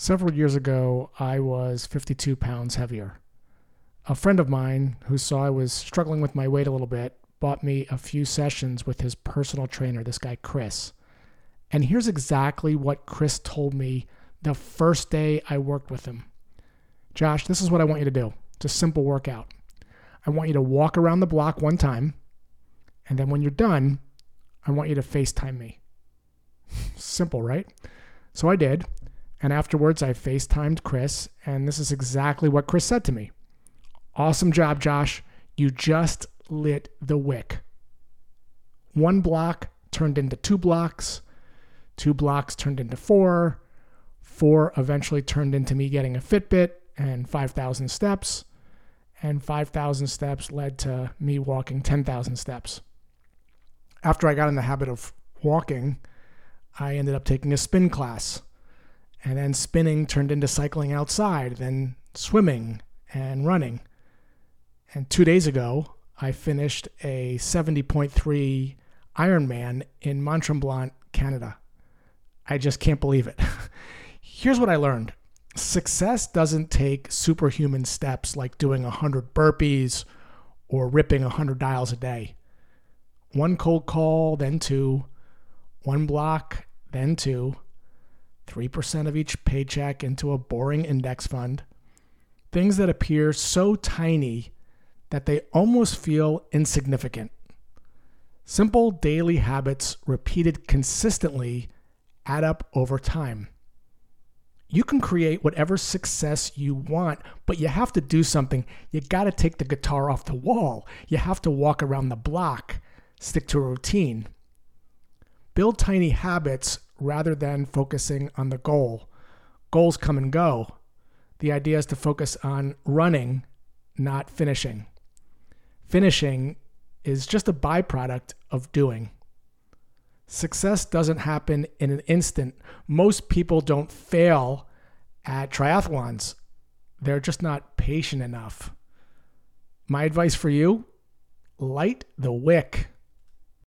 Several years ago, I was 52 pounds heavier. A friend of mine who saw I was struggling with my weight a little bit bought me a few sessions with his personal trainer, this guy, Chris. And here's exactly what Chris told me the first day I worked with him Josh, this is what I want you to do. It's a simple workout. I want you to walk around the block one time, and then when you're done, I want you to FaceTime me. simple, right? So I did. And afterwards, I FaceTimed Chris, and this is exactly what Chris said to me Awesome job, Josh. You just lit the wick. One block turned into two blocks, two blocks turned into four, four eventually turned into me getting a Fitbit and 5,000 steps, and 5,000 steps led to me walking 10,000 steps. After I got in the habit of walking, I ended up taking a spin class and then spinning turned into cycling outside, then swimming and running. And two days ago, I finished a 70.3 Ironman in Mont Tremblant, Canada. I just can't believe it. Here's what I learned success doesn't take superhuman steps like doing 100 burpees or ripping 100 dials a day. One cold call, then two, one block, then two 3% of each paycheck into a boring index fund, things that appear so tiny that they almost feel insignificant. Simple daily habits repeated consistently add up over time. You can create whatever success you want, but you have to do something. You got to take the guitar off the wall. You have to walk around the block, stick to a routine. Build tiny habits rather than focusing on the goal. Goals come and go. The idea is to focus on running, not finishing. Finishing is just a byproduct of doing. Success doesn't happen in an instant. Most people don't fail at triathlons, they're just not patient enough. My advice for you light the wick.